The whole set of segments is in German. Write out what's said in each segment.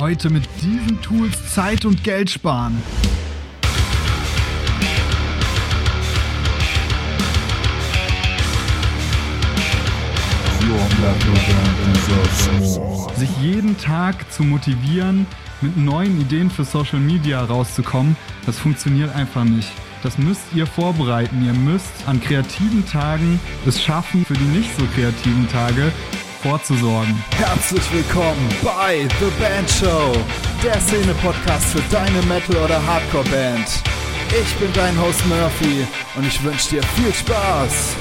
Heute mit diesen Tools Zeit und Geld sparen. Sich jeden Tag zu motivieren, mit neuen Ideen für Social Media rauszukommen, das funktioniert einfach nicht. Das müsst ihr vorbereiten. Ihr müsst an kreativen Tagen es schaffen, für die nicht so kreativen Tage vorzusorgen. Herzlich willkommen bei The Band Show, der Szene-Podcast für deine Metal- oder Hardcore-Band. Ich bin dein Host Murphy und ich wünsche dir viel Spaß.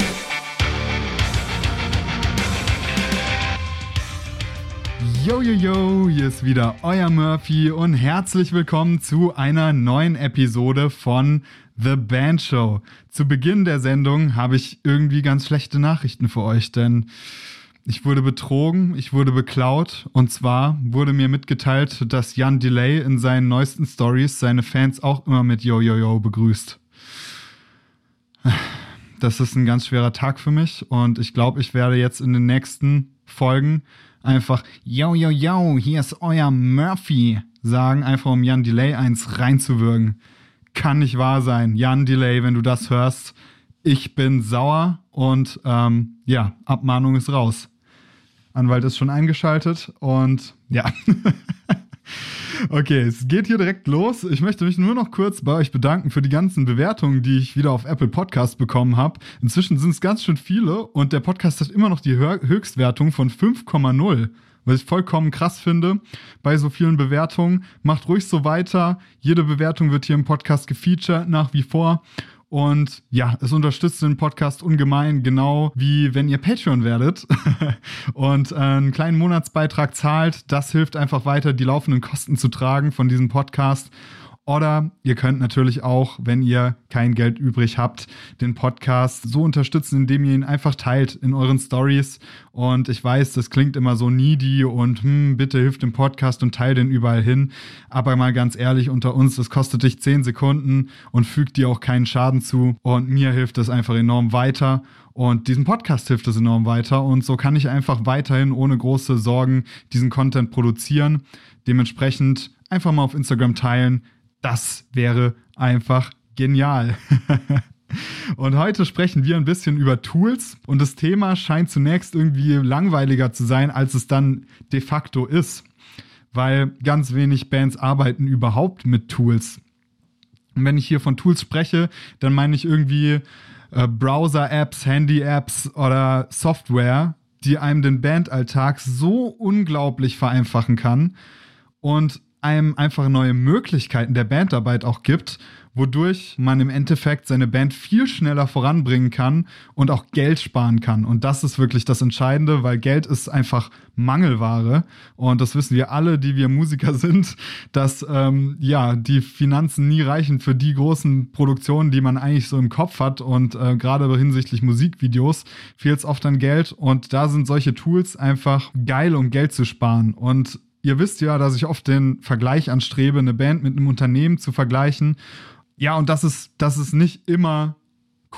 Yo, yo, yo, hier ist wieder euer Murphy und herzlich willkommen zu einer neuen Episode von The Band Show. Zu Beginn der Sendung habe ich irgendwie ganz schlechte Nachrichten für euch, denn ich wurde betrogen, ich wurde beklaut und zwar wurde mir mitgeteilt, dass Jan Delay in seinen neuesten Stories seine Fans auch immer mit Yo Yo Yo begrüßt. Das ist ein ganz schwerer Tag für mich und ich glaube, ich werde jetzt in den nächsten Folgen einfach Yo Yo Yo, hier ist euer Murphy sagen, einfach um Jan Delay eins reinzuwirken kann nicht wahr sein. Jan Delay, wenn du das hörst, ich bin sauer und ähm, ja, Abmahnung ist raus. Anwalt ist schon eingeschaltet und ja. Okay, es geht hier direkt los. Ich möchte mich nur noch kurz bei euch bedanken für die ganzen Bewertungen, die ich wieder auf Apple Podcast bekommen habe. Inzwischen sind es ganz schön viele und der Podcast hat immer noch die Höchstwertung von 5,0 was ich vollkommen krass finde bei so vielen Bewertungen. Macht ruhig so weiter. Jede Bewertung wird hier im Podcast gefeatured nach wie vor. Und ja, es unterstützt den Podcast ungemein, genau wie wenn ihr Patreon werdet und einen kleinen Monatsbeitrag zahlt. Das hilft einfach weiter, die laufenden Kosten zu tragen von diesem Podcast. Oder ihr könnt natürlich auch, wenn ihr kein Geld übrig habt, den Podcast so unterstützen, indem ihr ihn einfach teilt in euren Stories. Und ich weiß, das klingt immer so needy und hm, bitte hilft dem Podcast und teilt den überall hin. Aber mal ganz ehrlich unter uns, das kostet dich 10 Sekunden und fügt dir auch keinen Schaden zu. Und mir hilft das einfach enorm weiter. Und diesem Podcast hilft es enorm weiter. Und so kann ich einfach weiterhin ohne große Sorgen diesen Content produzieren. Dementsprechend einfach mal auf Instagram teilen das wäre einfach genial. Und heute sprechen wir ein bisschen über Tools und das Thema scheint zunächst irgendwie langweiliger zu sein, als es dann de facto ist, weil ganz wenig Bands arbeiten überhaupt mit Tools. Und wenn ich hier von Tools spreche, dann meine ich irgendwie äh, Browser-Apps, Handy-Apps oder Software, die einem den Bandalltag so unglaublich vereinfachen kann und einem einfach neue Möglichkeiten der Bandarbeit auch gibt, wodurch man im Endeffekt seine Band viel schneller voranbringen kann und auch Geld sparen kann. Und das ist wirklich das Entscheidende, weil Geld ist einfach Mangelware. Und das wissen wir alle, die wir Musiker sind, dass ähm, ja die Finanzen nie reichen für die großen Produktionen, die man eigentlich so im Kopf hat. Und äh, gerade hinsichtlich Musikvideos fehlt es oft an Geld. Und da sind solche Tools einfach geil, um Geld zu sparen. Und Ihr wisst ja, dass ich oft den Vergleich anstrebe, eine Band mit einem Unternehmen zu vergleichen. Ja, und das ist, das ist nicht immer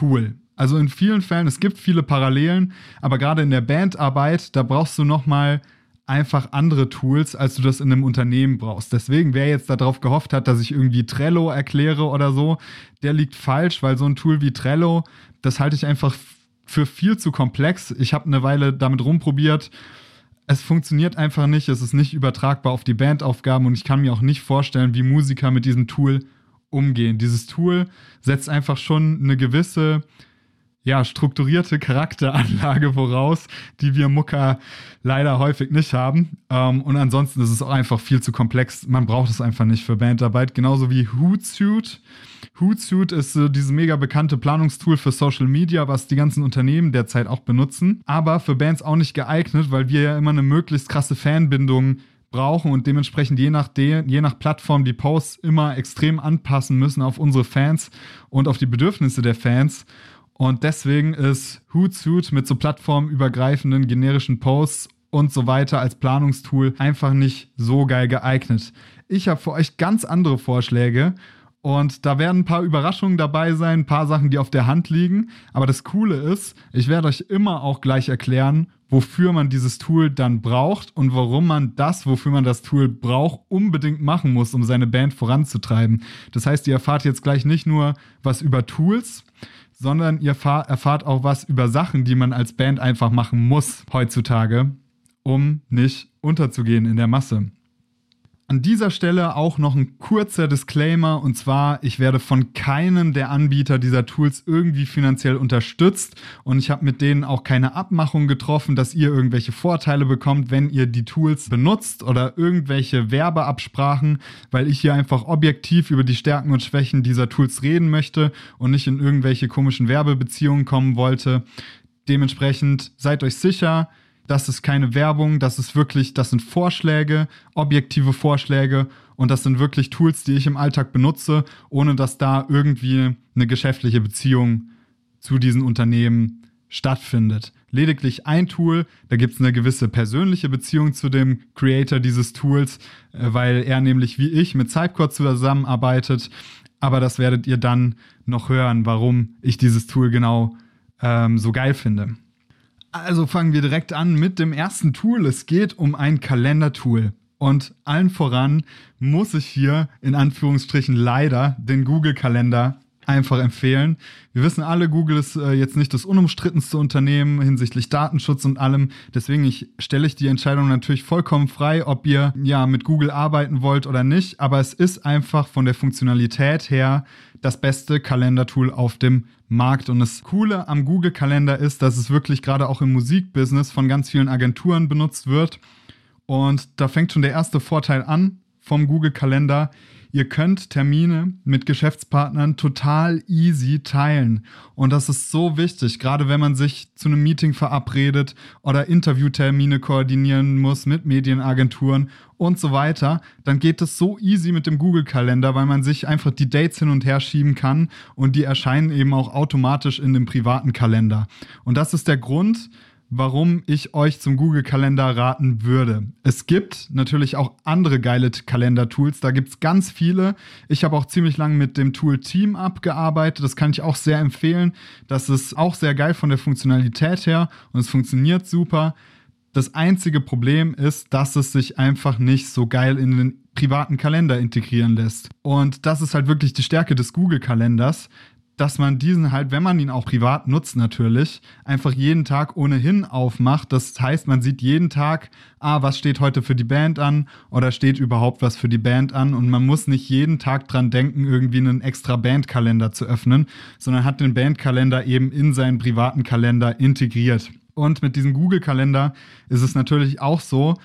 cool. Also in vielen Fällen, es gibt viele Parallelen, aber gerade in der Bandarbeit, da brauchst du nochmal einfach andere Tools, als du das in einem Unternehmen brauchst. Deswegen, wer jetzt darauf gehofft hat, dass ich irgendwie Trello erkläre oder so, der liegt falsch, weil so ein Tool wie Trello, das halte ich einfach für viel zu komplex. Ich habe eine Weile damit rumprobiert es funktioniert einfach nicht, es ist nicht übertragbar auf die Bandaufgaben und ich kann mir auch nicht vorstellen, wie Musiker mit diesem Tool umgehen. Dieses Tool setzt einfach schon eine gewisse ja, strukturierte Charakteranlage voraus, die wir Mucker leider häufig nicht haben. Ähm, und ansonsten ist es auch einfach viel zu komplex. Man braucht es einfach nicht für Bandarbeit. Genauso wie Hootsuite. Hootsuite ist so dieses mega bekannte Planungstool für Social Media, was die ganzen Unternehmen derzeit auch benutzen. Aber für Bands auch nicht geeignet, weil wir ja immer eine möglichst krasse Fanbindung brauchen und dementsprechend je nach, je nach Plattform die Posts immer extrem anpassen müssen auf unsere Fans und auf die Bedürfnisse der Fans. Und deswegen ist Hootsuite mit so plattformübergreifenden generischen Posts und so weiter als Planungstool einfach nicht so geil geeignet. Ich habe für euch ganz andere Vorschläge und da werden ein paar Überraschungen dabei sein, ein paar Sachen, die auf der Hand liegen. Aber das Coole ist, ich werde euch immer auch gleich erklären, wofür man dieses Tool dann braucht und warum man das, wofür man das Tool braucht, unbedingt machen muss, um seine Band voranzutreiben. Das heißt, ihr erfahrt jetzt gleich nicht nur was über Tools, sondern ihr erfahrt auch was über Sachen, die man als Band einfach machen muss heutzutage, um nicht unterzugehen in der Masse. An dieser Stelle auch noch ein kurzer Disclaimer und zwar, ich werde von keinem der Anbieter dieser Tools irgendwie finanziell unterstützt und ich habe mit denen auch keine Abmachung getroffen, dass ihr irgendwelche Vorteile bekommt, wenn ihr die Tools benutzt oder irgendwelche Werbeabsprachen, weil ich hier einfach objektiv über die Stärken und Schwächen dieser Tools reden möchte und nicht in irgendwelche komischen Werbebeziehungen kommen wollte. Dementsprechend seid euch sicher, das ist keine Werbung, das ist wirklich, das sind Vorschläge, objektive Vorschläge und das sind wirklich Tools, die ich im Alltag benutze, ohne dass da irgendwie eine geschäftliche Beziehung zu diesen Unternehmen stattfindet. Lediglich ein Tool, da gibt es eine gewisse persönliche Beziehung zu dem Creator dieses Tools, äh, weil er nämlich wie ich mit Cypcore zusammenarbeitet. Aber das werdet ihr dann noch hören, warum ich dieses Tool genau ähm, so geil finde. Also fangen wir direkt an mit dem ersten Tool. Es geht um ein Kalendertool. Und allen voran muss ich hier in Anführungsstrichen leider den Google-Kalender einfach empfehlen. Wir wissen alle, Google ist äh, jetzt nicht das unumstrittenste Unternehmen hinsichtlich Datenschutz und allem. Deswegen ich, stelle ich die Entscheidung natürlich vollkommen frei, ob ihr ja mit Google arbeiten wollt oder nicht. Aber es ist einfach von der Funktionalität her das beste Kalendertool auf dem Markt. Und das Coole am Google-Kalender ist, dass es wirklich gerade auch im Musikbusiness von ganz vielen Agenturen benutzt wird. Und da fängt schon der erste Vorteil an vom Google-Kalender. Ihr könnt Termine mit Geschäftspartnern total easy teilen. Und das ist so wichtig, gerade wenn man sich zu einem Meeting verabredet oder Interviewtermine koordinieren muss mit Medienagenturen und so weiter. Dann geht es so easy mit dem Google-Kalender, weil man sich einfach die Dates hin und her schieben kann und die erscheinen eben auch automatisch in dem privaten Kalender. Und das ist der Grund, warum ich euch zum Google-Kalender raten würde. Es gibt natürlich auch andere geile Kalender-Tools, da gibt es ganz viele. Ich habe auch ziemlich lange mit dem Tool Team abgearbeitet, das kann ich auch sehr empfehlen. Das ist auch sehr geil von der Funktionalität her und es funktioniert super. Das einzige Problem ist, dass es sich einfach nicht so geil in den privaten Kalender integrieren lässt. Und das ist halt wirklich die Stärke des Google-Kalenders, dass man diesen halt, wenn man ihn auch privat nutzt natürlich, einfach jeden Tag ohnehin aufmacht. Das heißt, man sieht jeden Tag, ah, was steht heute für die Band an oder steht überhaupt was für die Band an und man muss nicht jeden Tag dran denken, irgendwie einen extra Bandkalender zu öffnen, sondern hat den Bandkalender eben in seinen privaten Kalender integriert. Und mit diesem Google-Kalender ist es natürlich auch so,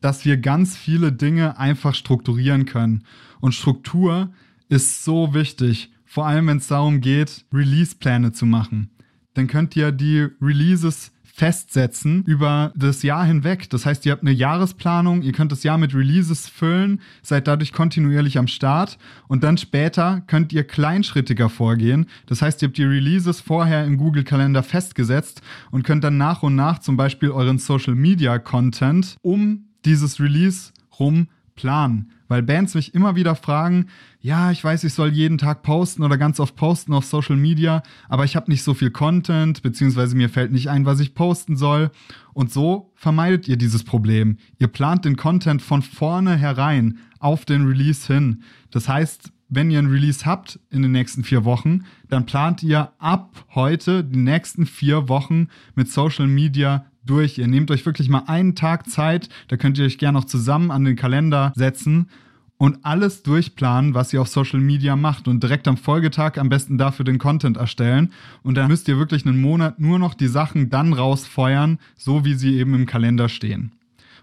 dass wir ganz viele Dinge einfach strukturieren können. Und Struktur ist so wichtig vor allem wenn es darum geht, Release-Pläne zu machen. Dann könnt ihr die Releases festsetzen über das Jahr hinweg. Das heißt, ihr habt eine Jahresplanung, ihr könnt das Jahr mit Releases füllen, seid dadurch kontinuierlich am Start und dann später könnt ihr kleinschrittiger vorgehen. Das heißt, ihr habt die Releases vorher im Google Kalender festgesetzt und könnt dann nach und nach zum Beispiel euren Social Media Content um dieses Release rum planen. Weil Bands mich immer wieder fragen, ja, ich weiß, ich soll jeden Tag posten oder ganz oft posten auf Social Media, aber ich habe nicht so viel Content, beziehungsweise mir fällt nicht ein, was ich posten soll. Und so vermeidet ihr dieses Problem. Ihr plant den Content von vorne herein auf den Release hin. Das heißt, wenn ihr ein Release habt in den nächsten vier Wochen, dann plant ihr ab heute die nächsten vier Wochen mit Social Media durch. Ihr nehmt euch wirklich mal einen Tag Zeit, da könnt ihr euch gerne noch zusammen an den Kalender setzen und alles durchplanen, was ihr auf Social Media macht und direkt am Folgetag am besten dafür den Content erstellen. Und dann müsst ihr wirklich einen Monat nur noch die Sachen dann rausfeuern, so wie sie eben im Kalender stehen.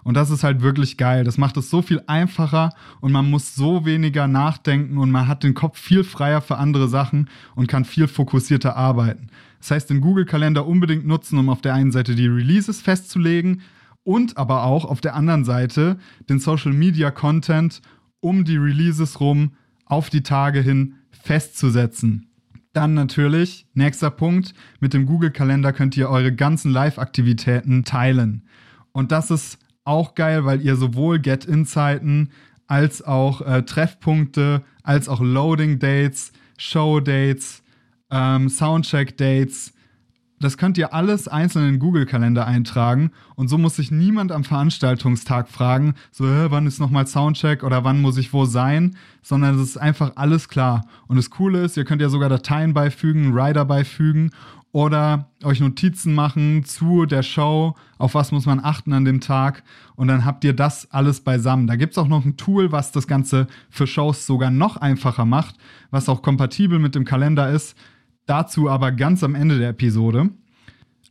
Und das ist halt wirklich geil. Das macht es so viel einfacher und man muss so weniger nachdenken und man hat den Kopf viel freier für andere Sachen und kann viel fokussierter arbeiten. Das heißt, den Google-Kalender unbedingt nutzen, um auf der einen Seite die Releases festzulegen und aber auch auf der anderen Seite den Social-Media-Content um die Releases rum auf die Tage hin festzusetzen. Dann natürlich, nächster Punkt, mit dem Google-Kalender könnt ihr eure ganzen Live-Aktivitäten teilen. Und das ist auch geil, weil ihr sowohl Get-In-Zeiten als auch äh, Treffpunkte, als auch Loading-Dates, Show-Dates, ähm, Soundcheck-Dates, Das könnt ihr alles einzeln in Google-Kalender eintragen und so muss sich niemand am Veranstaltungstag fragen, so, äh, wann ist nochmal Soundcheck oder wann muss ich wo sein, sondern es ist einfach alles klar. Und das Coole ist, ihr könnt ja sogar Dateien beifügen, Rider beifügen oder euch Notizen machen zu der Show, auf was muss man achten an dem Tag und dann habt ihr das alles beisammen. Da gibt es auch noch ein Tool, was das Ganze für Shows sogar noch einfacher macht, was auch kompatibel mit dem Kalender ist. Dazu aber ganz am Ende der Episode.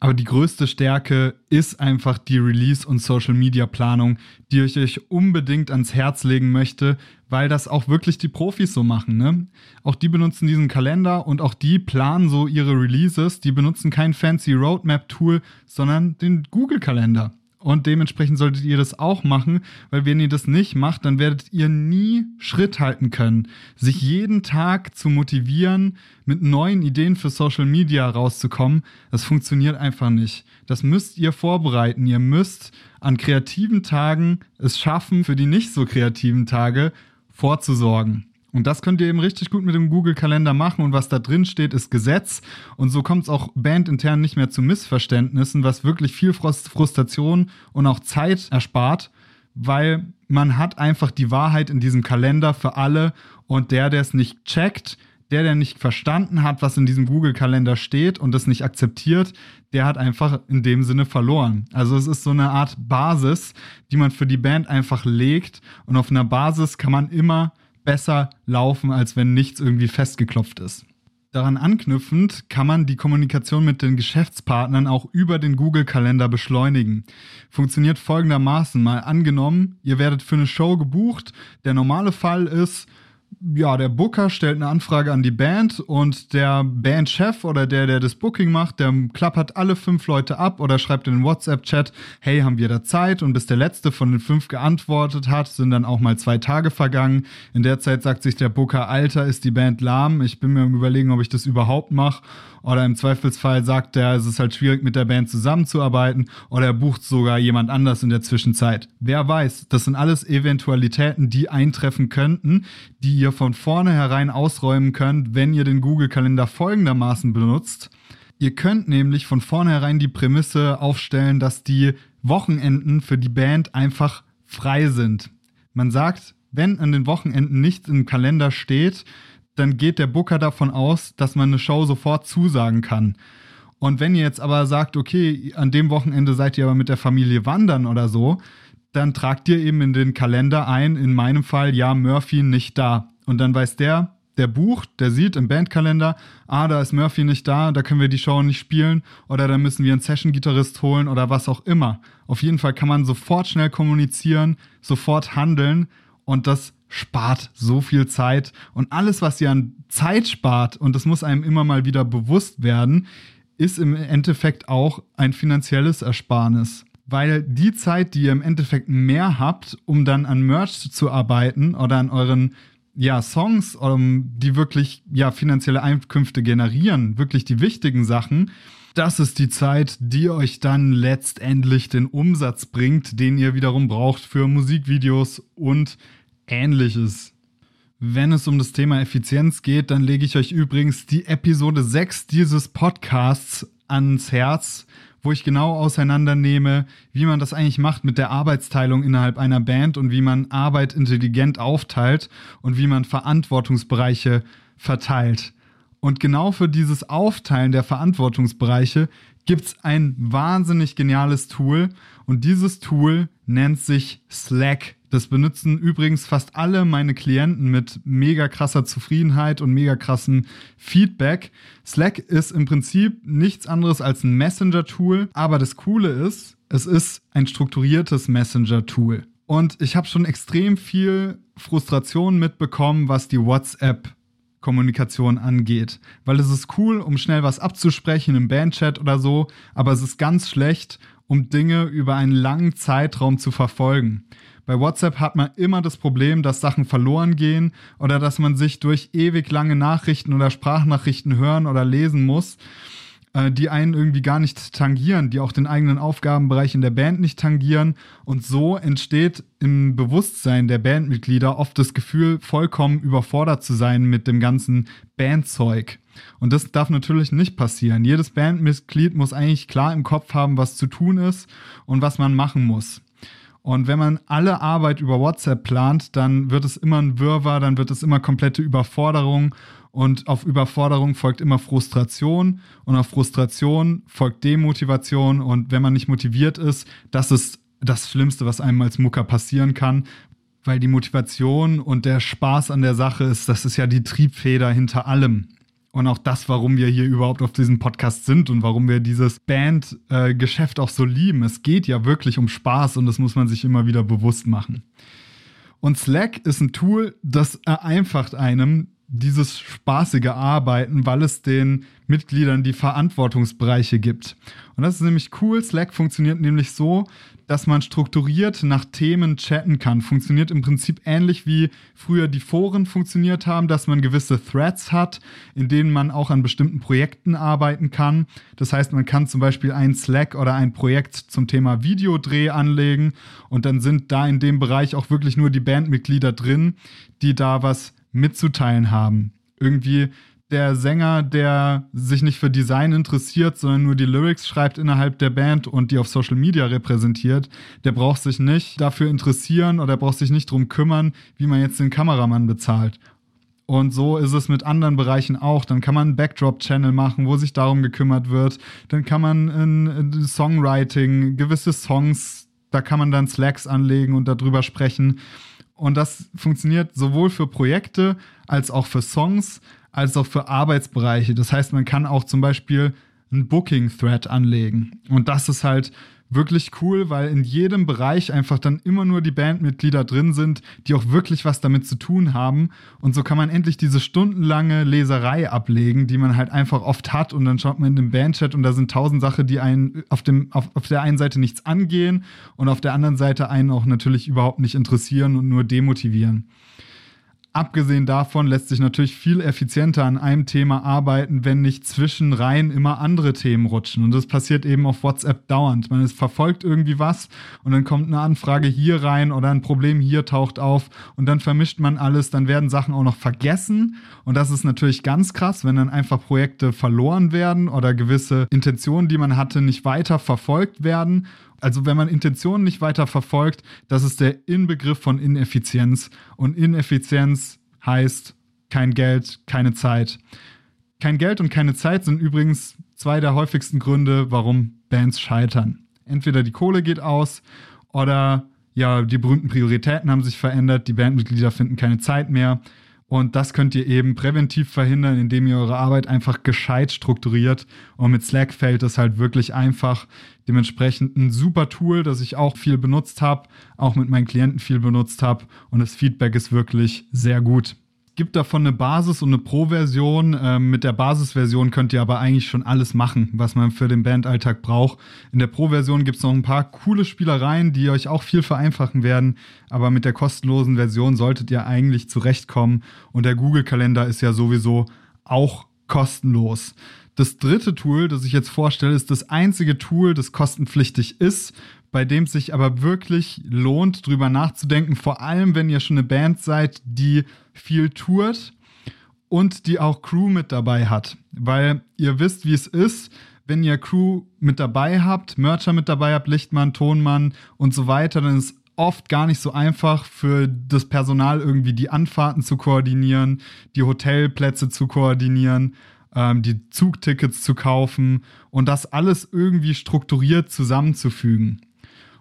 Aber die größte Stärke ist einfach die Release- und Social-Media-Planung, die ich euch unbedingt ans Herz legen möchte, weil das auch wirklich die Profis so machen. Ne? Auch die benutzen diesen Kalender und auch die planen so ihre Releases. Die benutzen kein fancy Roadmap-Tool, sondern den Google-Kalender. Und dementsprechend solltet ihr das auch machen, weil wenn ihr das nicht macht, dann werdet ihr nie Schritt halten können. Sich jeden Tag zu motivieren, mit neuen Ideen für Social Media rauszukommen, das funktioniert einfach nicht. Das müsst ihr vorbereiten. Ihr müsst an kreativen Tagen es schaffen, für die nicht so kreativen Tage vorzusorgen. Und das könnt ihr eben richtig gut mit dem Google-Kalender machen. Und was da drin steht, ist Gesetz. Und so kommt es auch bandintern nicht mehr zu Missverständnissen, was wirklich viel Frustration und auch Zeit erspart, weil man hat einfach die Wahrheit in diesem Kalender für alle. Und der, der es nicht checkt, der, der nicht verstanden hat, was in diesem Google-Kalender steht und das nicht akzeptiert, der hat einfach in dem Sinne verloren. Also es ist so eine Art Basis, die man für die Band einfach legt. Und auf einer Basis kann man immer besser laufen, als wenn nichts irgendwie festgeklopft ist. Daran anknüpfend kann man die Kommunikation mit den Geschäftspartnern auch über den Google-Kalender beschleunigen. Funktioniert folgendermaßen mal angenommen, ihr werdet für eine Show gebucht. Der normale Fall ist, ja, der Booker stellt eine Anfrage an die Band und der Bandchef oder der, der das Booking macht, der klappert alle fünf Leute ab oder schreibt in den WhatsApp-Chat, hey, haben wir da Zeit? Und bis der letzte von den fünf geantwortet hat, sind dann auch mal zwei Tage vergangen. In der Zeit sagt sich der Booker, Alter, ist die Band lahm. Ich bin mir im Überlegen, ob ich das überhaupt mache. Oder im Zweifelsfall sagt er, es ist halt schwierig mit der Band zusammenzuarbeiten oder er bucht sogar jemand anders in der Zwischenzeit. Wer weiß, das sind alles Eventualitäten, die eintreffen könnten, die ihr von vornherein ausräumen könnt, wenn ihr den Google-Kalender folgendermaßen benutzt. Ihr könnt nämlich von vornherein die Prämisse aufstellen, dass die Wochenenden für die Band einfach frei sind. Man sagt, wenn an den Wochenenden nichts im Kalender steht, dann geht der Booker davon aus, dass man eine Show sofort zusagen kann. Und wenn ihr jetzt aber sagt, okay, an dem Wochenende seid ihr aber mit der Familie wandern oder so, dann tragt ihr eben in den Kalender ein, in meinem Fall, ja, Murphy nicht da. Und dann weiß der, der bucht, der sieht im Bandkalender, ah, da ist Murphy nicht da, da können wir die Show nicht spielen oder da müssen wir einen Session-Gitarrist holen oder was auch immer. Auf jeden Fall kann man sofort schnell kommunizieren, sofort handeln und das spart so viel Zeit und alles, was ihr an Zeit spart, und das muss einem immer mal wieder bewusst werden, ist im Endeffekt auch ein finanzielles Ersparnis. Weil die Zeit, die ihr im Endeffekt mehr habt, um dann an Merch zu arbeiten oder an euren ja, Songs, um, die wirklich ja, finanzielle Einkünfte generieren, wirklich die wichtigen Sachen, das ist die Zeit, die euch dann letztendlich den Umsatz bringt, den ihr wiederum braucht für Musikvideos und ähnliches. Wenn es um das Thema Effizienz geht, dann lege ich euch übrigens die Episode 6 dieses Podcasts ans Herz, wo ich genau auseinandernehme, wie man das eigentlich macht mit der Arbeitsteilung innerhalb einer Band und wie man Arbeit intelligent aufteilt und wie man Verantwortungsbereiche verteilt. Und genau für dieses Aufteilen der Verantwortungsbereiche gibt es ein wahnsinnig geniales Tool und dieses Tool nennt sich Slack. Das benutzen übrigens fast alle meine Klienten mit mega krasser Zufriedenheit und mega krassen Feedback. Slack ist im Prinzip nichts anderes als ein Messenger-Tool, aber das Coole ist, es ist ein strukturiertes Messenger-Tool. Und ich habe schon extrem viel Frustration mitbekommen, was die WhatsApp Kommunikation angeht. Weil es ist cool, um schnell was abzusprechen im Bandchat oder so, aber es ist ganz schlecht, um Dinge über einen langen Zeitraum zu verfolgen. Bei WhatsApp hat man immer das Problem, dass Sachen verloren gehen oder dass man sich durch ewig lange Nachrichten oder Sprachnachrichten hören oder lesen muss. Äh, die einen irgendwie gar nicht tangieren, die auch den eigenen Aufgabenbereich in der Band nicht tangieren. Und so entsteht im Bewusstsein der Bandmitglieder oft das Gefühl, vollkommen überfordert zu sein mit dem ganzen Bandzeug. Und das darf natürlich nicht passieren. Jedes Bandmitglied muss eigentlich klar im Kopf haben, was zu tun ist und was man machen muss. Und wenn man alle Arbeit über WhatsApp plant, dann wird es immer ein Wirrwarr, dann wird es immer komplette Überforderung und auf Überforderung folgt immer Frustration und auf Frustration folgt Demotivation und wenn man nicht motiviert ist, das ist das Schlimmste, was einem als Mucker passieren kann, weil die Motivation und der Spaß an der Sache ist, das ist ja die Triebfeder hinter allem. Und auch das, warum wir hier überhaupt auf diesem Podcast sind und warum wir dieses Bandgeschäft auch so lieben. Es geht ja wirklich um Spaß und das muss man sich immer wieder bewusst machen. Und Slack ist ein Tool, das vereinfacht einem dieses spaßige Arbeiten, weil es den Mitgliedern die Verantwortungsbereiche gibt. Und das ist nämlich cool. Slack funktioniert nämlich so, dass man strukturiert nach Themen chatten kann. Funktioniert im Prinzip ähnlich wie früher die Foren funktioniert haben, dass man gewisse Threads hat, in denen man auch an bestimmten Projekten arbeiten kann. Das heißt, man kann zum Beispiel ein Slack oder ein Projekt zum Thema Videodreh anlegen und dann sind da in dem Bereich auch wirklich nur die Bandmitglieder drin, die da was mitzuteilen haben. Irgendwie der Sänger, der sich nicht für Design interessiert, sondern nur die Lyrics schreibt innerhalb der Band und die auf Social Media repräsentiert, der braucht sich nicht dafür interessieren oder braucht sich nicht drum kümmern, wie man jetzt den Kameramann bezahlt. Und so ist es mit anderen Bereichen auch. Dann kann man einen Backdrop-Channel machen, wo sich darum gekümmert wird. Dann kann man in Songwriting, gewisse Songs, da kann man dann Slacks anlegen und darüber sprechen. Und das funktioniert sowohl für Projekte als auch für Songs, als auch für Arbeitsbereiche. Das heißt, man kann auch zum Beispiel einen Booking-Thread anlegen. Und das ist halt wirklich cool, weil in jedem Bereich einfach dann immer nur die Bandmitglieder drin sind, die auch wirklich was damit zu tun haben. Und so kann man endlich diese stundenlange Leserei ablegen, die man halt einfach oft hat. Und dann schaut man in den Bandchat und da sind tausend Sachen, die einen auf, dem, auf, auf der einen Seite nichts angehen und auf der anderen Seite einen auch natürlich überhaupt nicht interessieren und nur demotivieren. Abgesehen davon lässt sich natürlich viel effizienter an einem Thema arbeiten, wenn nicht zwischen Reihen immer andere Themen rutschen. Und das passiert eben auf WhatsApp dauernd. Man ist verfolgt irgendwie was und dann kommt eine Anfrage hier rein oder ein Problem hier taucht auf und dann vermischt man alles. Dann werden Sachen auch noch vergessen. Und das ist natürlich ganz krass, wenn dann einfach Projekte verloren werden oder gewisse Intentionen, die man hatte, nicht weiter verfolgt werden. Also wenn man Intentionen nicht weiter verfolgt, das ist der Inbegriff von Ineffizienz. Und Ineffizienz heißt kein Geld, keine Zeit. Kein Geld und keine Zeit sind übrigens zwei der häufigsten Gründe, warum Bands scheitern. Entweder die Kohle geht aus oder ja, die berühmten Prioritäten haben sich verändert, die Bandmitglieder finden keine Zeit mehr. Und das könnt ihr eben präventiv verhindern, indem ihr eure Arbeit einfach gescheit strukturiert. Und mit Slack fällt es halt wirklich einfach. Dementsprechend ein super Tool, das ich auch viel benutzt habe, auch mit meinen Klienten viel benutzt habe. Und das Feedback ist wirklich sehr gut gibt davon eine Basis und eine Pro-Version. Ähm, mit der Basisversion könnt ihr aber eigentlich schon alles machen, was man für den Bandalltag braucht. In der Pro-Version gibt es noch ein paar coole Spielereien, die euch auch viel vereinfachen werden. Aber mit der kostenlosen Version solltet ihr eigentlich zurechtkommen. Und der Google-Kalender ist ja sowieso auch kostenlos. Das dritte Tool, das ich jetzt vorstelle, ist das einzige Tool, das kostenpflichtig ist, bei dem es sich aber wirklich lohnt, drüber nachzudenken, vor allem wenn ihr schon eine Band seid, die viel tourt und die auch Crew mit dabei hat. Weil ihr wisst, wie es ist, wenn ihr Crew mit dabei habt, Mercher mit dabei habt, Lichtmann, Tonmann und so weiter, dann ist oft gar nicht so einfach für das Personal irgendwie die Anfahrten zu koordinieren, die Hotelplätze zu koordinieren, ähm, die Zugtickets zu kaufen und das alles irgendwie strukturiert zusammenzufügen.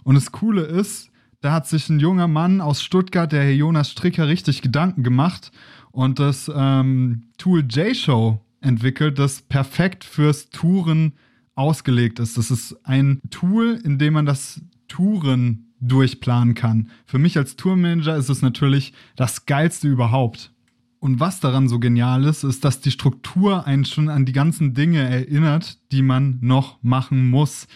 Und das Coole ist, da hat sich ein junger Mann aus Stuttgart, der Herr Jonas Stricker, richtig Gedanken gemacht und das ähm, Tool J-Show entwickelt, das perfekt fürs Touren ausgelegt ist. Das ist ein Tool, in dem man das Touren durchplanen kann. Für mich als Tourmanager ist es natürlich das Geilste überhaupt. Und was daran so genial ist, ist, dass die Struktur einen schon an die ganzen Dinge erinnert, die man noch machen muss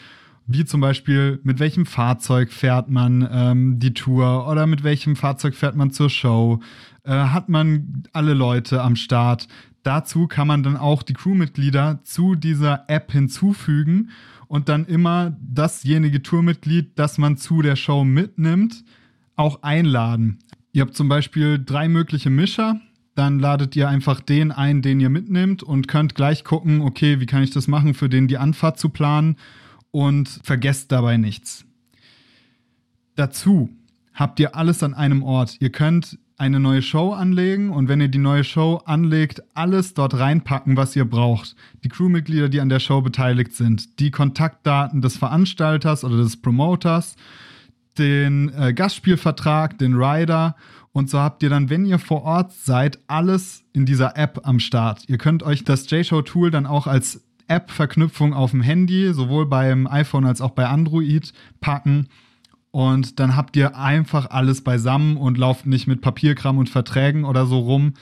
wie zum Beispiel, mit welchem Fahrzeug fährt man ähm, die Tour oder mit welchem Fahrzeug fährt man zur Show? Äh, hat man alle Leute am Start? dazu kann man dann auch die Crewmitglieder zu dieser App hinzufügen und dann immer dasjenige Tourmitglied, das man zu der Show mitnimmt, auch einladen. Ihr habt zum Beispiel drei mögliche Mischer, dann ladet ihr einfach den ein, den ihr mitnimmt und könnt gleich gucken, okay, wie kann ich das machen, für den die Anfahrt zu planen und vergesst dabei nichts. Dazu habt ihr alles an einem Ort. Ihr könnt eine neue Show anlegen und wenn ihr die neue Show anlegt, alles dort reinpacken, was ihr braucht. Die Crewmitglieder, die an der Show beteiligt sind, die Kontaktdaten des Veranstalters oder des Promoters, den äh, Gastspielvertrag, den Rider und so habt ihr dann, wenn ihr vor Ort seid, alles in dieser App am Start. Ihr könnt euch das JShow-Tool dann auch als App-Verknüpfung auf dem Handy, sowohl beim iPhone als auch bei Android, packen und dann habt ihr einfach alles beisammen und lauft nicht mit Papierkram und Verträgen oder so rum.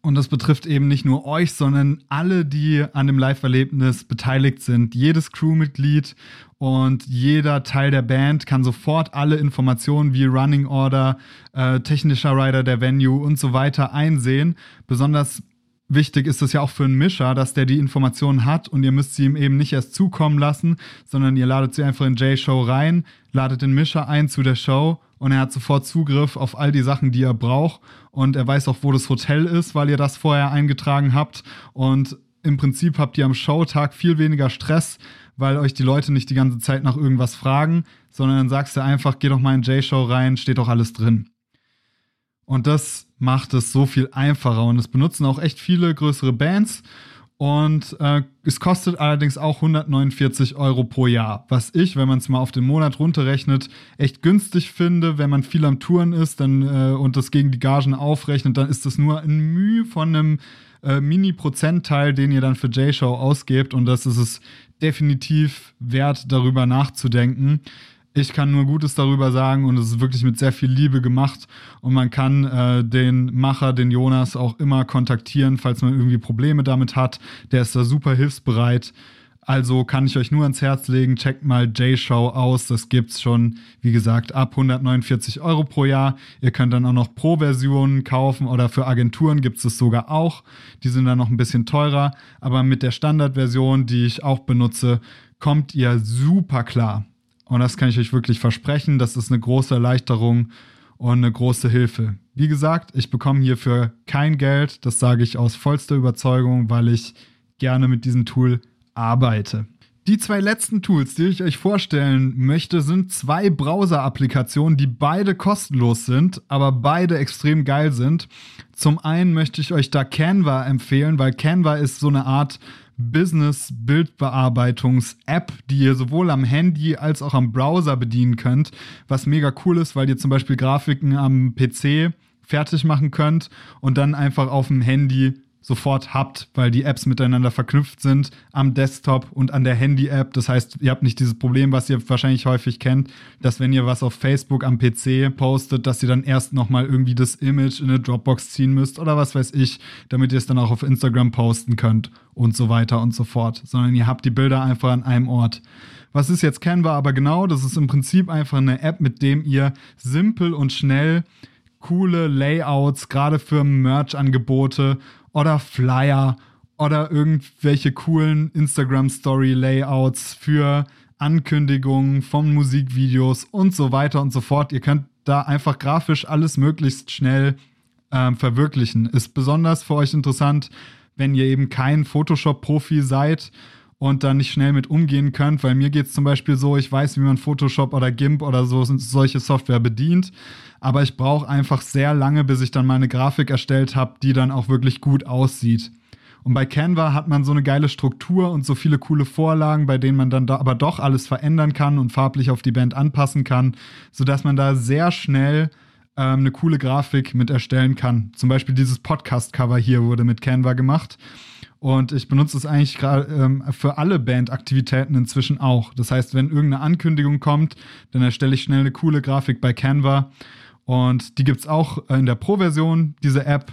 Und das betrifft eben nicht nur euch, sondern alle, die an dem Live-Erlebnis beteiligt sind. Jedes Crewmitglied und jeder Teil der Band kann sofort alle Informationen wie Running Order, äh, technischer Rider der Venue und so weiter einsehen. Besonders wichtig ist es ja auch für einen Mischer, dass der die Informationen hat und ihr müsst sie ihm eben nicht erst zukommen lassen, sondern ihr ladet sie einfach in J-Show rein, ladet den Mischer ein zu der Show und er hat sofort Zugriff auf all die Sachen, die er braucht und er weiß auch, wo das Hotel ist, weil ihr das vorher eingetragen habt und im Prinzip habt ihr am Showtag viel weniger Stress, weil euch die Leute nicht die ganze Zeit nach irgendwas fragen, sondern dann sagst du einfach, geh doch mal in J-Show rein, steht doch alles drin. Und das macht es so viel einfacher. Und es benutzen auch echt viele größere Bands. Und äh, es kostet allerdings auch 149 Euro pro Jahr, was ich, wenn man es mal auf den Monat runterrechnet, echt günstig finde. Wenn man viel am Touren ist dann, äh, und das gegen die Gagen aufrechnet, dann ist das nur ein Mühe von einem äh, Mini-Prozentteil, den ihr dann für J-Show ausgebt. Und das ist es definitiv wert, darüber nachzudenken ich kann nur Gutes darüber sagen und es ist wirklich mit sehr viel Liebe gemacht und man kann äh, den Macher, den Jonas, auch immer kontaktieren, falls man irgendwie Probleme damit hat. Der ist da super hilfsbereit. Also kann ich euch nur ans Herz legen, checkt mal J-Show aus. Das gibt's schon, wie gesagt, ab 149 Euro pro Jahr. Ihr könnt dann auch noch Pro-Versionen kaufen oder für Agenturen gibt's es sogar auch. Die sind dann noch ein bisschen teurer. Aber mit der Standardversion, die ich auch benutze, kommt ihr super klar. Und das kann ich euch wirklich versprechen. Das ist eine große Erleichterung und eine große Hilfe. Wie gesagt, ich bekomme hierfür kein Geld. Das sage ich aus vollster Überzeugung, weil ich gerne mit diesem Tool arbeite. Die zwei letzten Tools, die ich euch vorstellen möchte, sind zwei Browser-Applikationen, die beide kostenlos sind, aber beide extrem geil sind. Zum einen möchte ich euch da Canva empfehlen, weil Canva ist so eine Art Business-Bildbearbeitungs-App, die ihr sowohl am Handy als auch am Browser bedienen könnt, was mega cool ist, weil ihr zum Beispiel Grafiken am PC fertig machen könnt und dann einfach auf dem Handy sofort habt, weil die Apps miteinander verknüpft sind am Desktop und an der Handy-App. Das heißt, ihr habt nicht dieses Problem, was ihr wahrscheinlich häufig kennt, dass wenn ihr was auf Facebook am PC postet, dass ihr dann erst nochmal irgendwie das Image in eine Dropbox ziehen müsst oder was weiß ich, damit ihr es dann auch auf Instagram posten könnt und so weiter und so fort. Sondern ihr habt die Bilder einfach an einem Ort. Was ist jetzt Canva aber genau? Das ist im Prinzip einfach eine App, mit dem ihr simpel und schnell coole Layouts, gerade für Merch-Angebote oder Flyer oder irgendwelche coolen Instagram-Story-Layouts für Ankündigungen von Musikvideos und so weiter und so fort. Ihr könnt da einfach grafisch alles möglichst schnell äh, verwirklichen. Ist besonders für euch interessant, wenn ihr eben kein Photoshop-Profi seid und da nicht schnell mit umgehen könnt, weil mir geht es zum Beispiel so, ich weiß, wie man Photoshop oder GIMP oder so solche Software bedient, aber ich brauche einfach sehr lange, bis ich dann meine Grafik erstellt habe, die dann auch wirklich gut aussieht. Und bei Canva hat man so eine geile Struktur und so viele coole Vorlagen, bei denen man dann da aber doch alles verändern kann und farblich auf die Band anpassen kann, sodass man da sehr schnell ähm, eine coole Grafik mit erstellen kann. Zum Beispiel dieses Podcast-Cover hier wurde mit Canva gemacht. Und ich benutze es eigentlich gerade ähm, für alle Bandaktivitäten inzwischen auch. Das heißt, wenn irgendeine Ankündigung kommt, dann erstelle ich schnell eine coole Grafik bei Canva. Und die gibt es auch in der Pro-Version, diese App.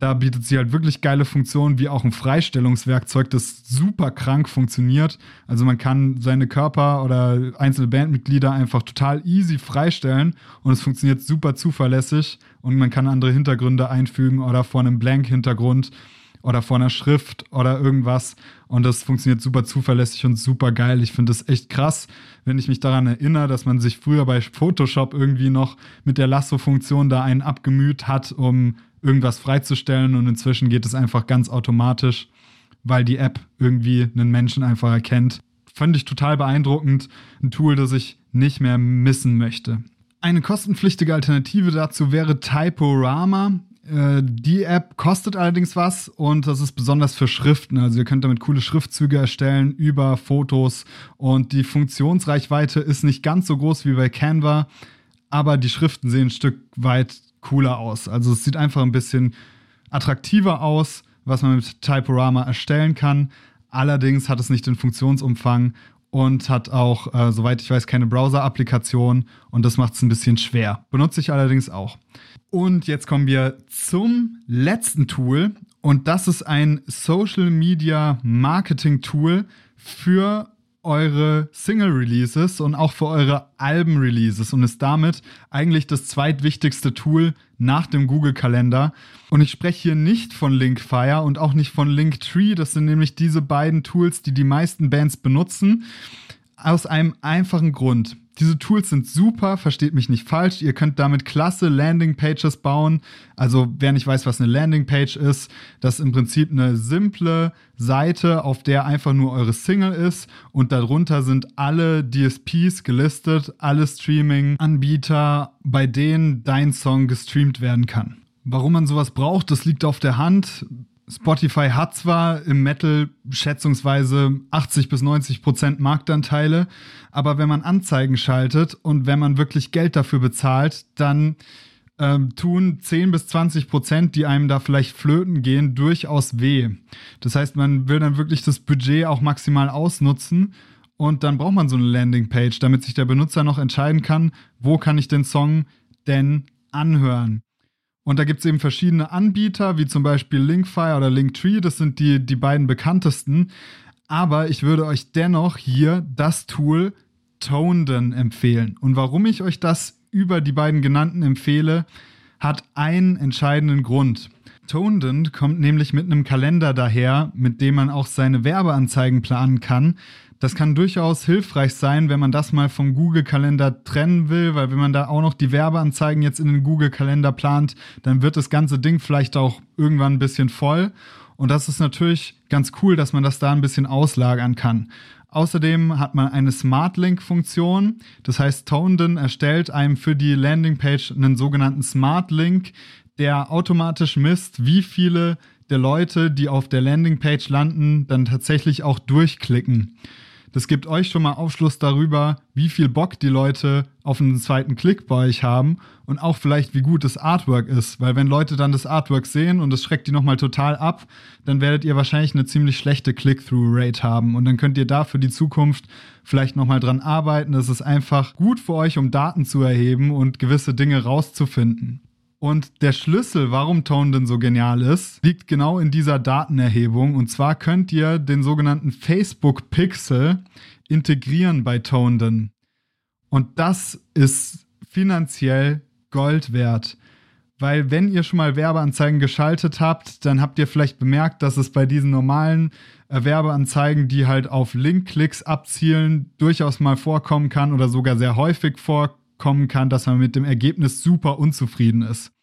Da bietet sie halt wirklich geile Funktionen, wie auch ein Freistellungswerkzeug, das super krank funktioniert. Also man kann seine Körper oder einzelne Bandmitglieder einfach total easy freistellen und es funktioniert super zuverlässig und man kann andere Hintergründe einfügen oder vor einem Blank-Hintergrund oder vor einer Schrift oder irgendwas. Und das funktioniert super zuverlässig und super geil. Ich finde es echt krass, wenn ich mich daran erinnere, dass man sich früher bei Photoshop irgendwie noch mit der Lasso-Funktion da einen abgemüht hat, um irgendwas freizustellen. Und inzwischen geht es einfach ganz automatisch, weil die App irgendwie einen Menschen einfach erkennt. Fand ich total beeindruckend. Ein Tool, das ich nicht mehr missen möchte. Eine kostenpflichtige Alternative dazu wäre Typorama. Äh, die App kostet allerdings was und das ist besonders für Schriften. Also ihr könnt damit coole Schriftzüge erstellen über Fotos und die Funktionsreichweite ist nicht ganz so groß wie bei Canva, aber die Schriften sehen ein Stück weit cooler aus. Also es sieht einfach ein bisschen attraktiver aus, was man mit Typorama erstellen kann. Allerdings hat es nicht den Funktionsumfang und hat auch, äh, soweit ich weiß, keine Browser-Applikation und das macht es ein bisschen schwer. Benutze ich allerdings auch. Und jetzt kommen wir zum letzten Tool und das ist ein Social Media Marketing Tool für eure Single-Releases und auch für eure Alben-Releases und ist damit eigentlich das zweitwichtigste Tool nach dem Google-Kalender. Und ich spreche hier nicht von Linkfire und auch nicht von Linktree. Das sind nämlich diese beiden Tools, die die meisten Bands benutzen. Aus einem einfachen Grund. Diese Tools sind super, versteht mich nicht falsch. Ihr könnt damit klasse Landingpages bauen. Also wer nicht weiß, was eine Landingpage ist, das ist im Prinzip eine simple Seite, auf der einfach nur eure Single ist und darunter sind alle DSPs gelistet, alle Streaming-Anbieter, bei denen dein Song gestreamt werden kann. Warum man sowas braucht, das liegt auf der Hand. Spotify hat zwar im Metal schätzungsweise 80 bis 90 Prozent Marktanteile, aber wenn man Anzeigen schaltet und wenn man wirklich Geld dafür bezahlt, dann ähm, tun 10 bis 20 Prozent, die einem da vielleicht flöten gehen, durchaus weh. Das heißt, man will dann wirklich das Budget auch maximal ausnutzen und dann braucht man so eine Landingpage, damit sich der Benutzer noch entscheiden kann, wo kann ich den Song denn anhören. Und da gibt es eben verschiedene Anbieter, wie zum Beispiel Linkfire oder Linktree, das sind die, die beiden bekanntesten. Aber ich würde euch dennoch hier das Tool Tonden empfehlen. Und warum ich euch das über die beiden genannten empfehle, hat einen entscheidenden Grund. Tonden kommt nämlich mit einem Kalender daher, mit dem man auch seine Werbeanzeigen planen kann. Das kann durchaus hilfreich sein, wenn man das mal vom Google-Kalender trennen will, weil wenn man da auch noch die Werbeanzeigen jetzt in den Google-Kalender plant, dann wird das ganze Ding vielleicht auch irgendwann ein bisschen voll. Und das ist natürlich ganz cool, dass man das da ein bisschen auslagern kann. Außerdem hat man eine Smart Link Funktion. Das heißt, Tonden erstellt einem für die Landingpage einen sogenannten Smart Link, der automatisch misst, wie viele der Leute, die auf der Landingpage landen, dann tatsächlich auch durchklicken. Das gibt euch schon mal Aufschluss darüber, wie viel Bock die Leute auf einen zweiten Klick bei euch haben und auch vielleicht, wie gut das Artwork ist. Weil wenn Leute dann das Artwork sehen und es schreckt die nochmal total ab, dann werdet ihr wahrscheinlich eine ziemlich schlechte Click-Through-Rate haben. Und dann könnt ihr da für die Zukunft vielleicht nochmal dran arbeiten. Das ist einfach gut für euch, um Daten zu erheben und gewisse Dinge rauszufinden. Und der Schlüssel, warum Tone denn so genial ist, liegt genau in dieser Datenerhebung. Und zwar könnt ihr den sogenannten Facebook Pixel integrieren bei Tonden. Und das ist finanziell Gold wert. Weil wenn ihr schon mal Werbeanzeigen geschaltet habt, dann habt ihr vielleicht bemerkt, dass es bei diesen normalen äh, Werbeanzeigen, die halt auf Linkklicks abzielen, durchaus mal vorkommen kann oder sogar sehr häufig vorkommen kann, dass man mit dem Ergebnis super unzufrieden ist.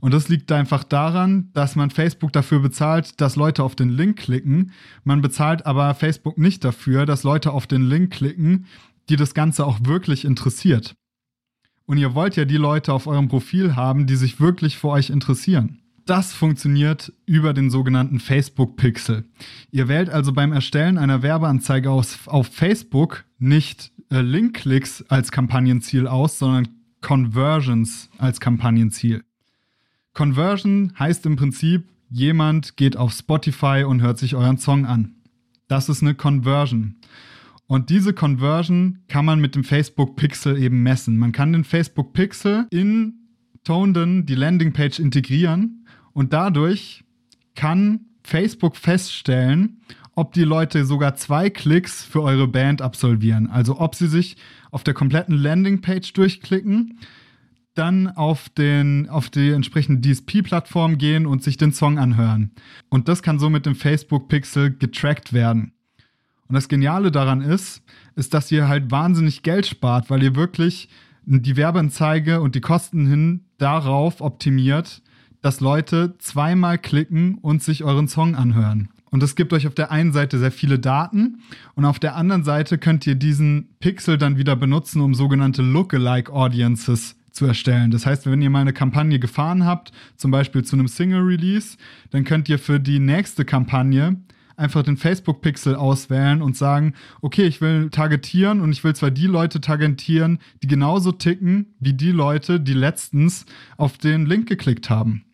Und das liegt einfach daran, dass man Facebook dafür bezahlt, dass Leute auf den Link klicken. Man bezahlt aber Facebook nicht dafür, dass Leute auf den Link klicken, die das Ganze auch wirklich interessiert. Und ihr wollt ja die Leute auf eurem Profil haben, die sich wirklich für euch interessieren. Das funktioniert über den sogenannten Facebook Pixel. Ihr wählt also beim Erstellen einer Werbeanzeige aus, auf Facebook nicht äh, Link-Klicks als Kampagnenziel aus, sondern Conversions als Kampagnenziel. Conversion heißt im Prinzip, jemand geht auf Spotify und hört sich euren Song an. Das ist eine Conversion. Und diese Conversion kann man mit dem Facebook Pixel eben messen. Man kann den Facebook Pixel in Tonden, die Landingpage, integrieren und dadurch kann Facebook feststellen, ob die Leute sogar zwei Klicks für eure Band absolvieren. Also ob sie sich auf der kompletten Landingpage durchklicken dann auf, den, auf die entsprechende DSP-Plattform gehen und sich den Song anhören. Und das kann so mit dem Facebook-Pixel getrackt werden. Und das Geniale daran ist, ist, dass ihr halt wahnsinnig Geld spart, weil ihr wirklich die Werbeanzeige und die Kosten hin darauf optimiert, dass Leute zweimal klicken und sich euren Song anhören. Und es gibt euch auf der einen Seite sehr viele Daten und auf der anderen Seite könnt ihr diesen Pixel dann wieder benutzen, um sogenannte Lookalike Audiences zu erstellen. Das heißt, wenn ihr mal eine Kampagne gefahren habt, zum Beispiel zu einem Single Release, dann könnt ihr für die nächste Kampagne einfach den Facebook-Pixel auswählen und sagen, okay, ich will targetieren und ich will zwar die Leute targetieren, die genauso ticken wie die Leute, die letztens auf den Link geklickt haben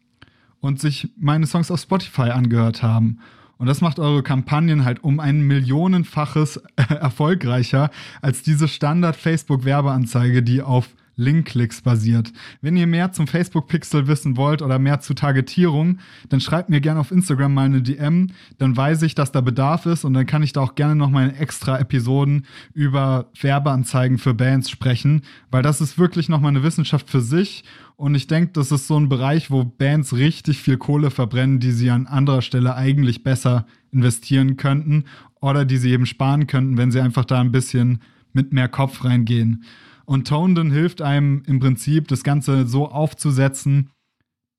und sich meine Songs auf Spotify angehört haben. Und das macht eure Kampagnen halt um ein Millionenfaches erfolgreicher als diese Standard-Facebook-Werbeanzeige, die auf Linkklicks basiert. Wenn ihr mehr zum Facebook-Pixel wissen wollt oder mehr zu Targetierung, dann schreibt mir gerne auf Instagram mal eine DM, dann weiß ich, dass da Bedarf ist und dann kann ich da auch gerne nochmal in extra Episoden über Werbeanzeigen für Bands sprechen, weil das ist wirklich nochmal eine Wissenschaft für sich und ich denke, das ist so ein Bereich, wo Bands richtig viel Kohle verbrennen, die sie an anderer Stelle eigentlich besser investieren könnten oder die sie eben sparen könnten, wenn sie einfach da ein bisschen mit mehr Kopf reingehen. Und Tonden hilft einem im Prinzip, das Ganze so aufzusetzen,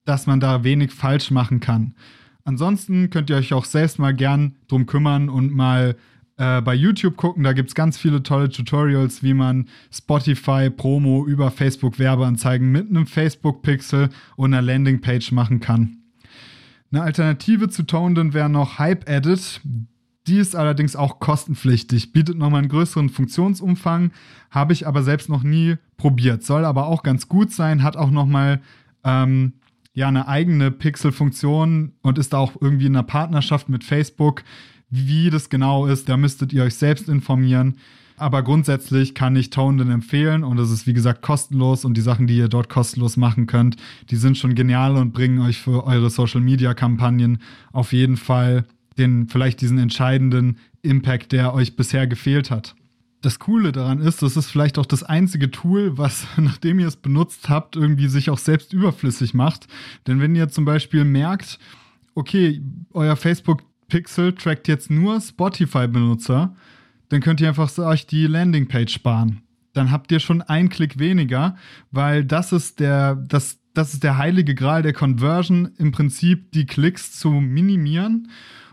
dass man da wenig falsch machen kann. Ansonsten könnt ihr euch auch selbst mal gern drum kümmern und mal äh, bei YouTube gucken. Da gibt es ganz viele tolle Tutorials, wie man Spotify Promo über Facebook Werbeanzeigen mit einem Facebook Pixel und einer Landingpage machen kann. Eine Alternative zu Tonden wäre noch Hype Edit. Die ist allerdings auch kostenpflichtig, bietet nochmal einen größeren Funktionsumfang, habe ich aber selbst noch nie probiert. Soll aber auch ganz gut sein, hat auch nochmal ähm, ja, eine eigene Pixel-Funktion und ist auch irgendwie in einer Partnerschaft mit Facebook. Wie das genau ist, da müsstet ihr euch selbst informieren. Aber grundsätzlich kann ich Tonden empfehlen und es ist wie gesagt kostenlos und die Sachen, die ihr dort kostenlos machen könnt, die sind schon genial und bringen euch für eure Social Media Kampagnen auf jeden Fall den, vielleicht diesen entscheidenden Impact, der euch bisher gefehlt hat. Das Coole daran ist, das ist vielleicht auch das einzige Tool, was, nachdem ihr es benutzt habt, irgendwie sich auch selbst überflüssig macht. Denn wenn ihr zum Beispiel merkt, okay, euer Facebook Pixel trackt jetzt nur Spotify-Benutzer, dann könnt ihr einfach euch die Landingpage sparen. Dann habt ihr schon einen Klick weniger, weil das ist der, das, das ist der heilige Gral der Conversion, im Prinzip die Klicks zu minimieren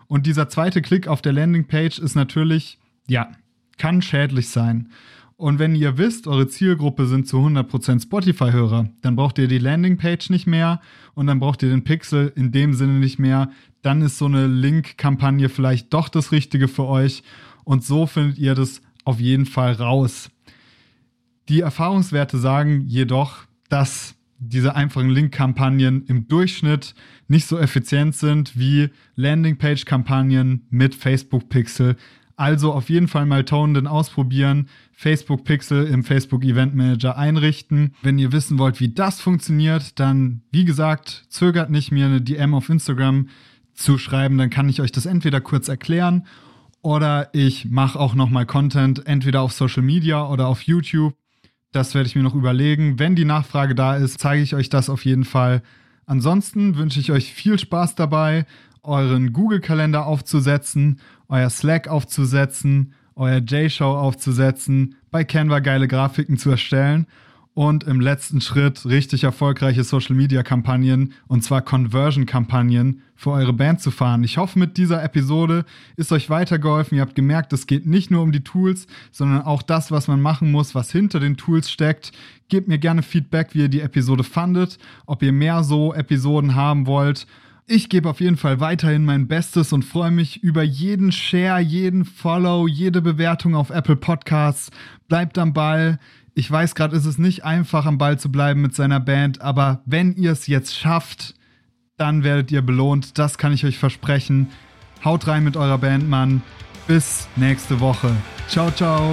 und dieser zweite Klick auf der Landingpage ist natürlich, ja, kann schädlich sein. Und wenn ihr wisst, eure Zielgruppe sind zu 100% Spotify-Hörer, dann braucht ihr die Landingpage nicht mehr und dann braucht ihr den Pixel in dem Sinne nicht mehr. Dann ist so eine Link-Kampagne vielleicht doch das Richtige für euch und so findet ihr das auf jeden Fall raus. Die Erfahrungswerte sagen jedoch, dass diese einfachen Link-Kampagnen im Durchschnitt nicht so effizient sind wie Landingpage-Kampagnen mit Facebook Pixel. Also auf jeden Fall mal Tonenden ausprobieren, Facebook Pixel im Facebook Event Manager einrichten. Wenn ihr wissen wollt, wie das funktioniert, dann wie gesagt, zögert nicht mir eine DM auf Instagram zu schreiben, dann kann ich euch das entweder kurz erklären oder ich mache auch nochmal Content entweder auf Social Media oder auf YouTube das werde ich mir noch überlegen. Wenn die Nachfrage da ist, zeige ich euch das auf jeden Fall. Ansonsten wünsche ich euch viel Spaß dabei, euren Google-Kalender aufzusetzen, euer Slack aufzusetzen, euer J-Show aufzusetzen, bei Canva geile Grafiken zu erstellen und im letzten Schritt richtig erfolgreiche Social Media Kampagnen und zwar Conversion Kampagnen für eure Band zu fahren. Ich hoffe, mit dieser Episode ist euch weitergeholfen. Ihr habt gemerkt, es geht nicht nur um die Tools, sondern auch das, was man machen muss, was hinter den Tools steckt. Gebt mir gerne Feedback, wie ihr die Episode fandet, ob ihr mehr so Episoden haben wollt. Ich gebe auf jeden Fall weiterhin mein Bestes und freue mich über jeden Share, jeden Follow, jede Bewertung auf Apple Podcasts. Bleibt am Ball. Ich weiß gerade, ist es nicht einfach, am Ball zu bleiben mit seiner Band, aber wenn ihr es jetzt schafft, dann werdet ihr belohnt. Das kann ich euch versprechen. Haut rein mit eurer Band, Mann. Bis nächste Woche. Ciao, ciao.